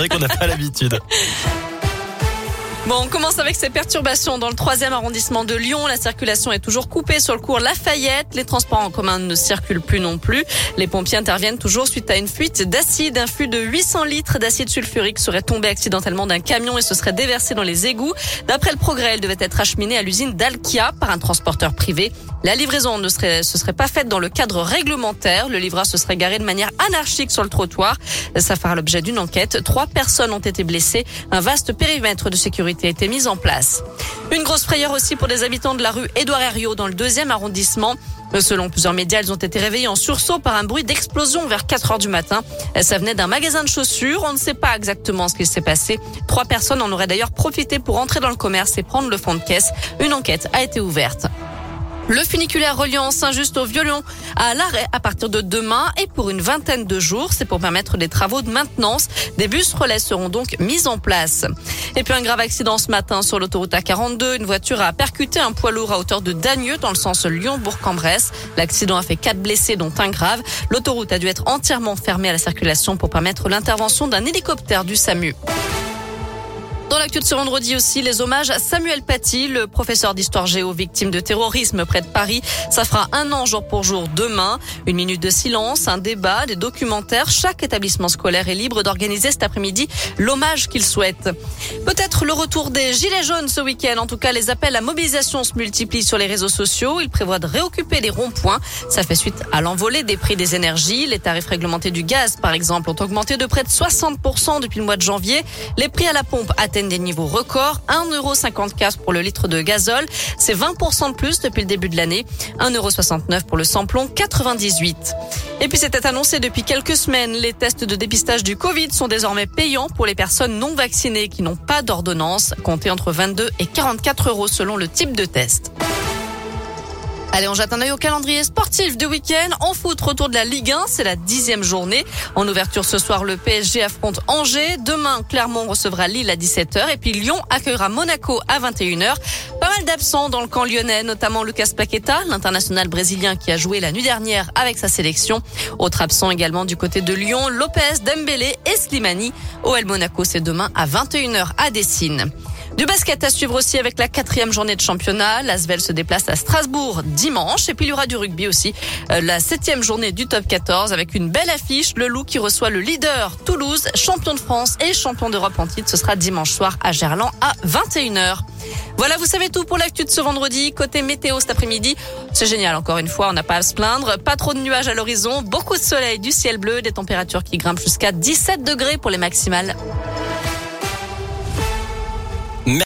vrai qu'on n'a pas l'habitude. Bon, on commence avec ces perturbations dans le troisième arrondissement de Lyon. La circulation est toujours coupée sur le cours Lafayette. Les transports en commun ne circulent plus non plus. Les pompiers interviennent toujours suite à une fuite d'acide. Un flux de 800 litres d'acide sulfurique serait tombé accidentellement d'un camion et se serait déversé dans les égouts. D'après le progrès, elle devait être acheminée à l'usine d'Alkia par un transporteur privé. La livraison ne serait, se serait pas faite dans le cadre réglementaire. Le livreur se serait garé de manière anarchique sur le trottoir. Ça fera l'objet d'une enquête. Trois personnes ont été blessées. Un vaste périmètre de sécurité été mis en place. Une grosse frayeur aussi pour les habitants de la rue Édouard Herriot dans le deuxième arrondissement. Selon plusieurs médias, ils ont été réveillés en sursaut par un bruit d'explosion vers 4 heures du matin. Ça venait d'un magasin de chaussures. On ne sait pas exactement ce qui s'est passé. Trois personnes en auraient d'ailleurs profité pour entrer dans le commerce et prendre le fond de caisse. Une enquête a été ouverte. Le funiculaire reliant Saint-Just au Violon à l'arrêt à partir de demain et pour une vingtaine de jours. C'est pour permettre des travaux de maintenance. Des bus relais seront donc mis en place. Et puis un grave accident ce matin sur l'autoroute A42. Une voiture a percuté un poids lourd à hauteur de Dagneux dans le sens Lyon-Bourg-en-Bresse. L'accident a fait quatre blessés dont un grave. L'autoroute a dû être entièrement fermée à la circulation pour permettre l'intervention d'un hélicoptère du SAMU. L'actu de ce vendredi aussi, les hommages à Samuel Paty, le professeur d'histoire géo victime de terrorisme près de Paris. Ça fera un an jour pour jour demain. Une minute de silence, un débat, des documentaires. Chaque établissement scolaire est libre d'organiser cet après-midi l'hommage qu'il souhaite. Peut-être le retour des gilets jaunes ce week-end. En tout cas, les appels à mobilisation se multiplient sur les réseaux sociaux. Ils prévoient de réoccuper les ronds-points. Ça fait suite à l'envolée des prix des énergies. Les tarifs réglementés du gaz, par exemple, ont augmenté de près de 60% depuis le mois de janvier. Les prix à la pompe atteignent des niveaux records. 1,54€ pour le litre de gazole. C'est 20% de plus depuis le début de l'année. 1,69€ pour le samplon, 98. Et puis c'était annoncé depuis quelques semaines, les tests de dépistage du Covid sont désormais payants pour les personnes non vaccinées qui n'ont pas d'ordonnance, comptés entre 22 et 44 euros selon le type de test. Allez, on jette un œil au calendrier sportif du week-end. En foot, retour de la Ligue 1, c'est la dixième journée. En ouverture ce soir, le PSG affronte Angers. Demain, Clermont recevra Lille à 17h. Et puis Lyon accueillera Monaco à 21h. Pas mal d'absents dans le camp lyonnais, notamment Lucas Paqueta, l'international brésilien qui a joué la nuit dernière avec sa sélection. Autre absent également du côté de Lyon, Lopez, Dembélé et Slimani. OL Monaco, c'est demain à 21h à Dessine. Du basket à suivre aussi avec la quatrième journée de championnat. L'Asvel se déplace à Strasbourg dimanche. Et puis il y aura du rugby aussi. Euh, la septième journée du top 14 avec une belle affiche. Le Loup qui reçoit le leader Toulouse, champion de France et champion d'Europe en titre. Ce sera dimanche soir à Gerland à 21h. Voilà, vous savez tout pour l'actu de ce vendredi. Côté météo cet après-midi, c'est génial encore une fois, on n'a pas à se plaindre. Pas trop de nuages à l'horizon, beaucoup de soleil, du ciel bleu, des températures qui grimpent jusqu'à 17 degrés pour les maximales.